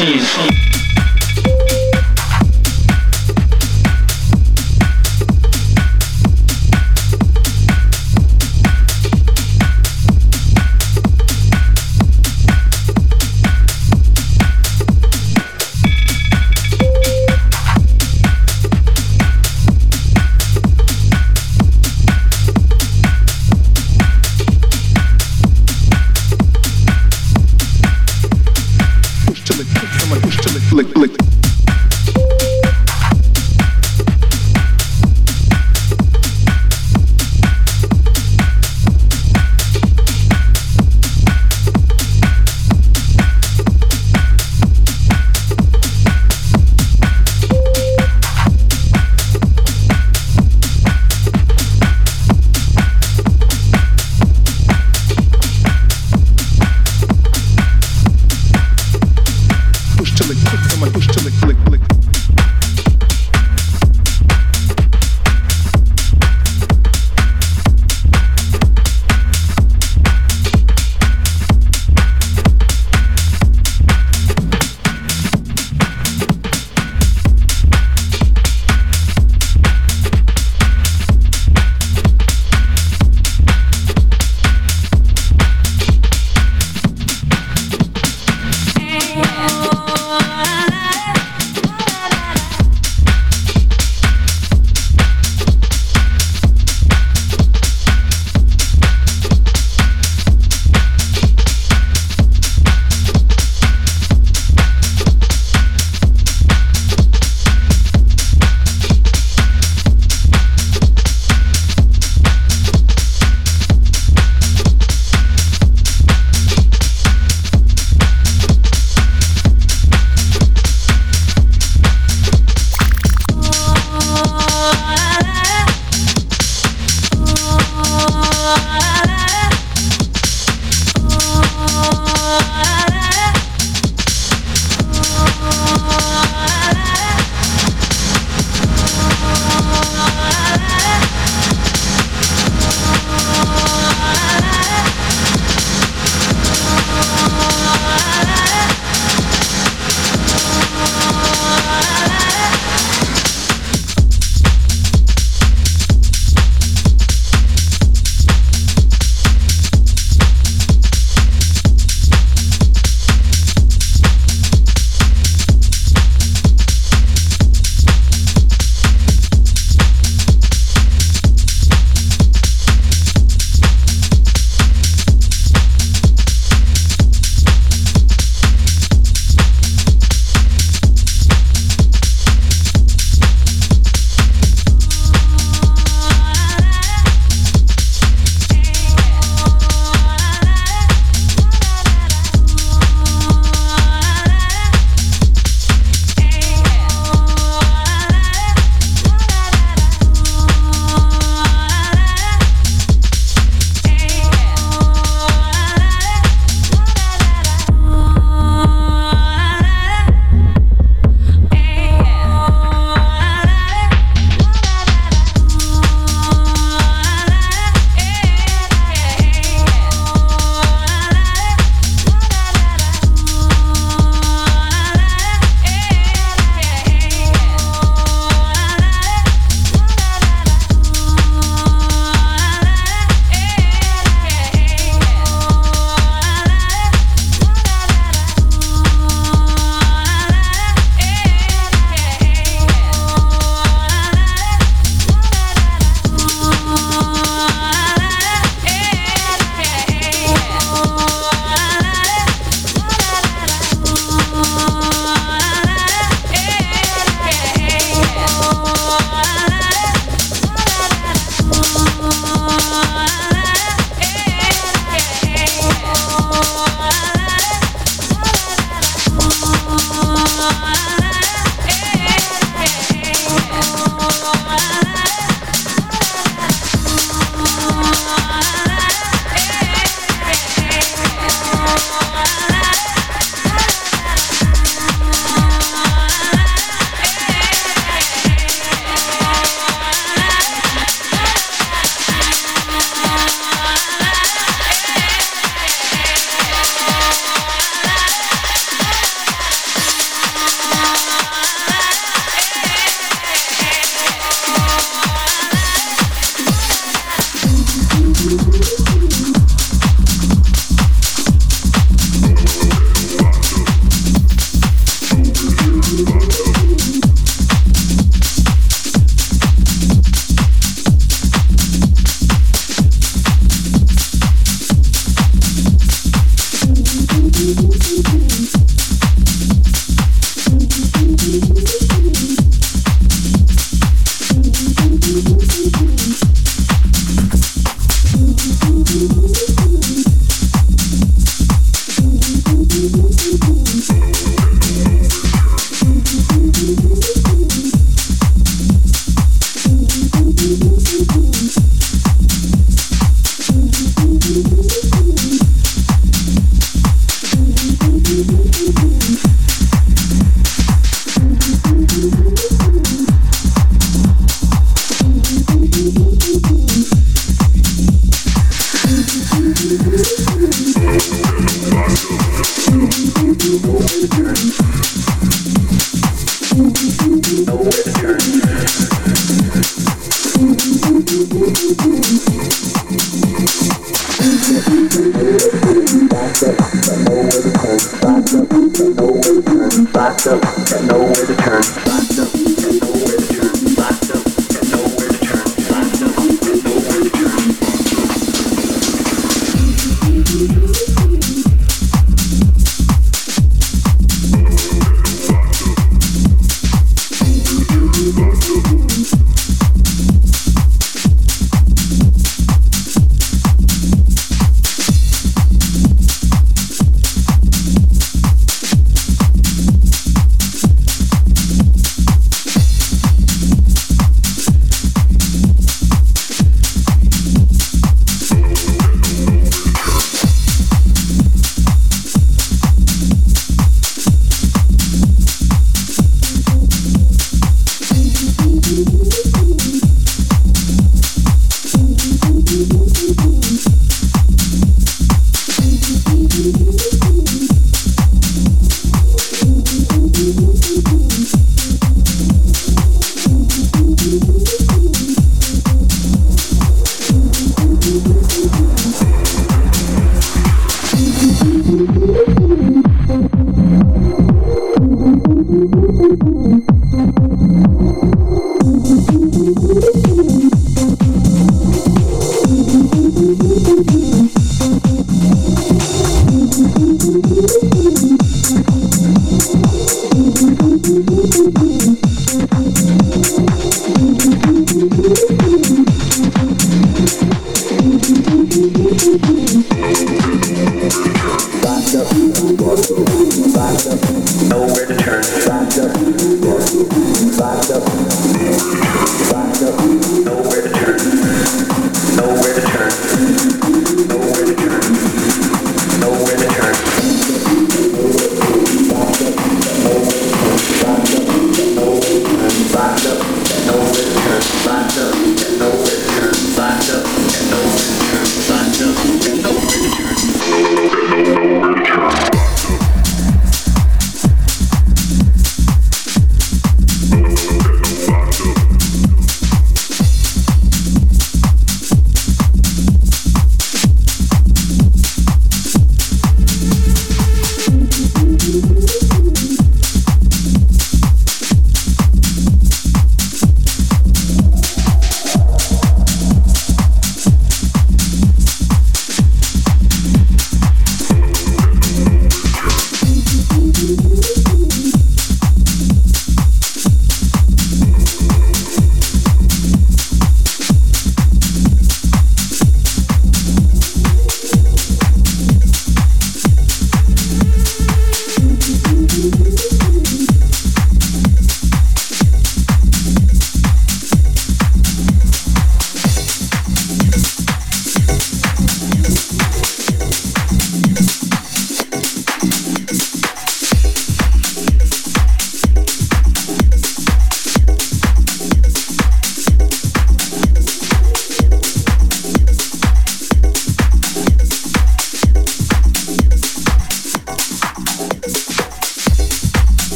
machine.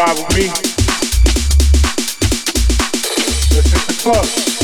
Ride with me? Let's hit the club.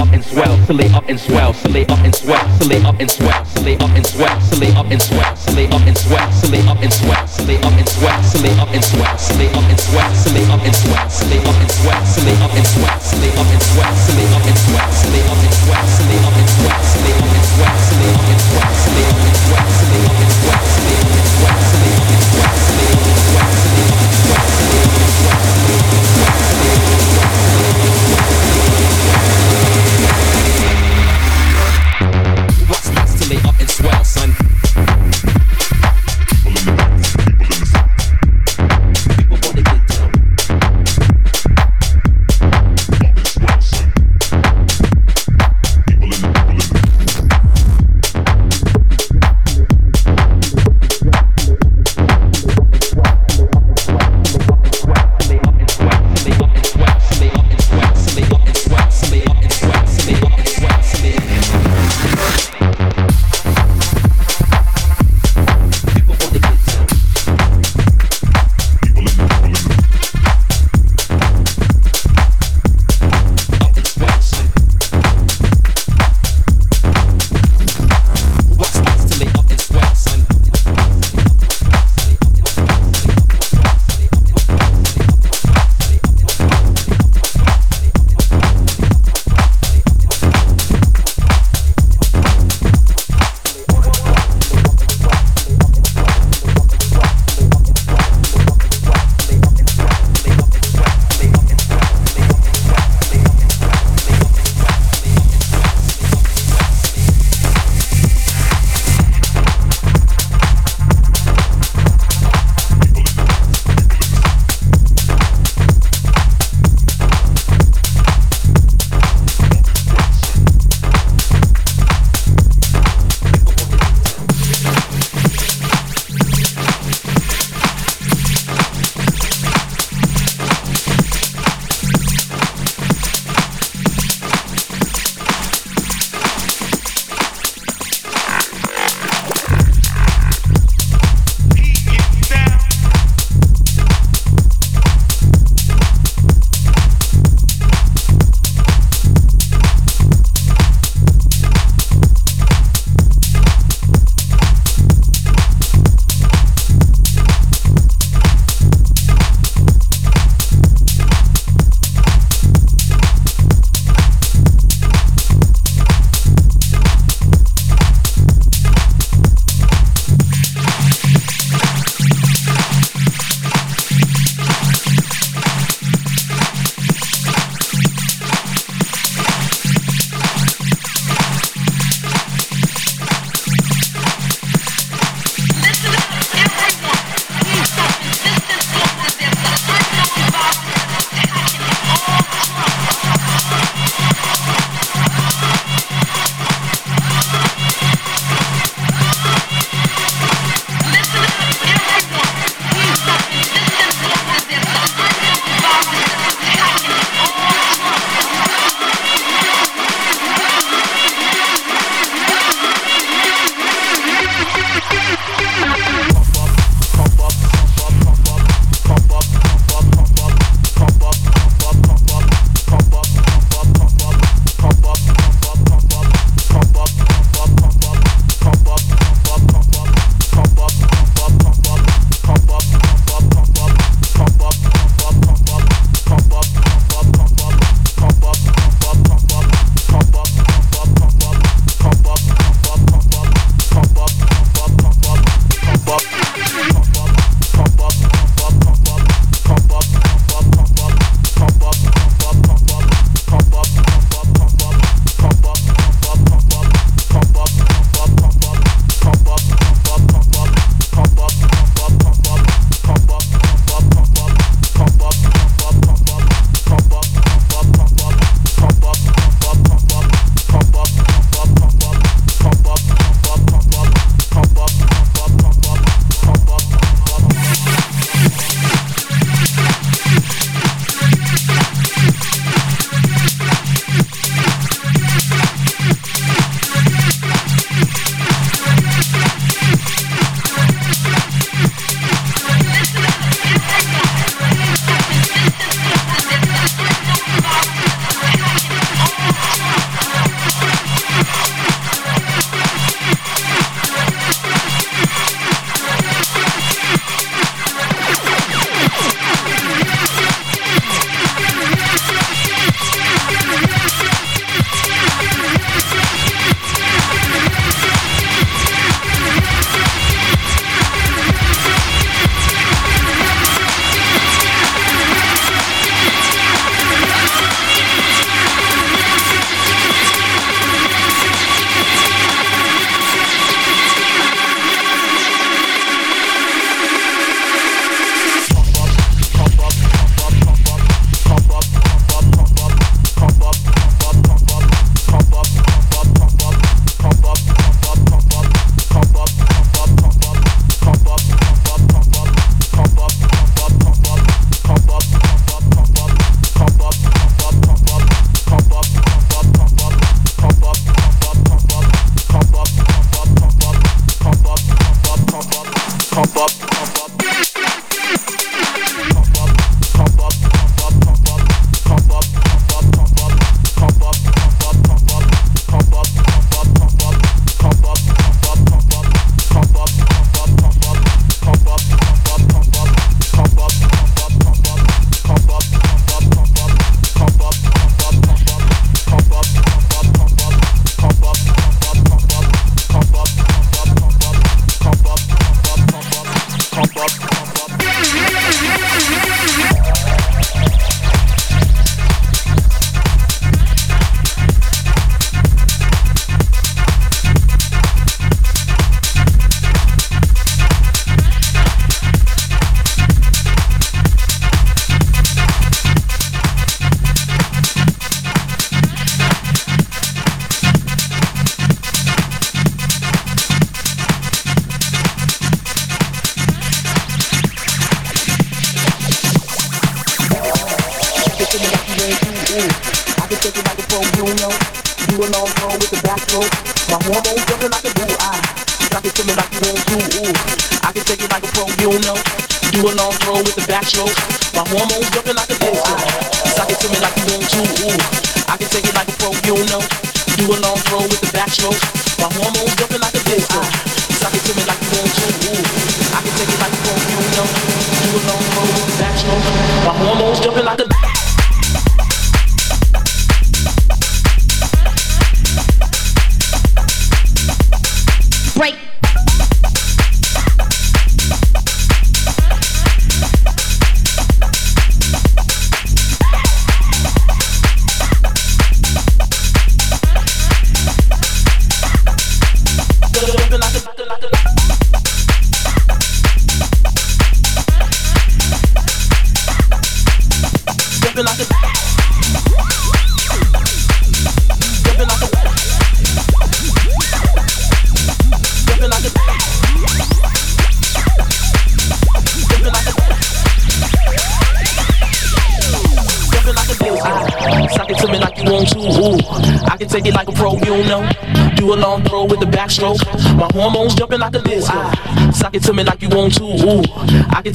up and swell, silly up and swell, silly up and swell, silly up and swell, silly up and swell, silly up and swell, silly up and swell, silly up and swell, silly up and swell, silly up and swell, silly up and swell, silly up and swell, silly up and swell, silly up and swell, silly up and swell, silly up and swell.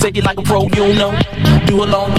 take it like a pro, you don't know. Do a long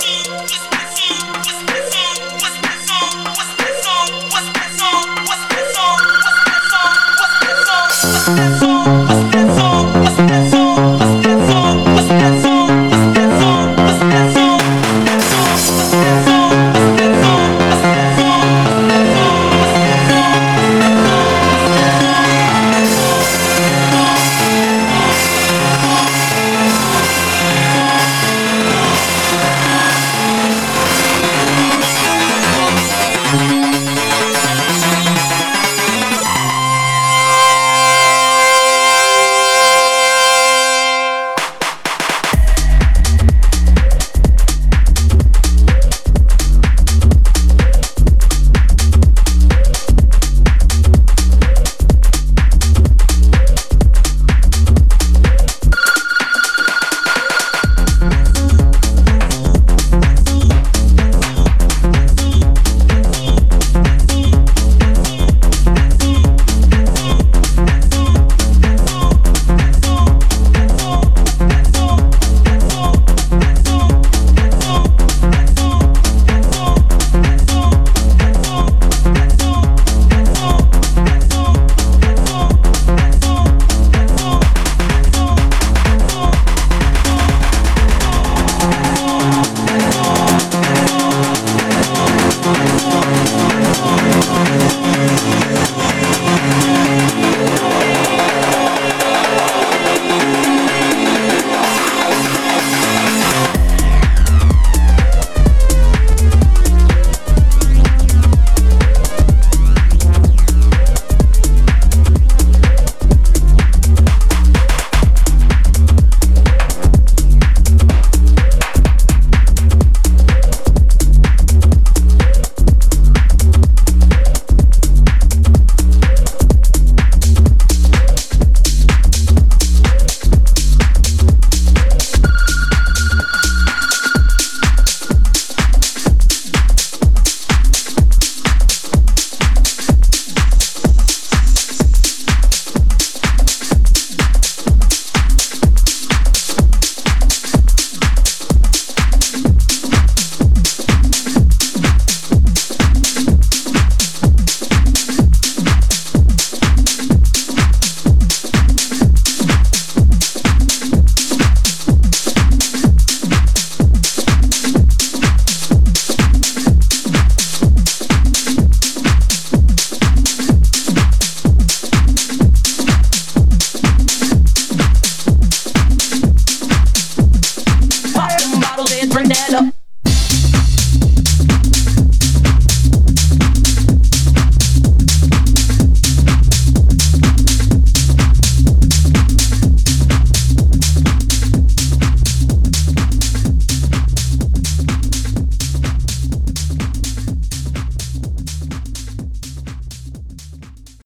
Pop them bottles and bring that up.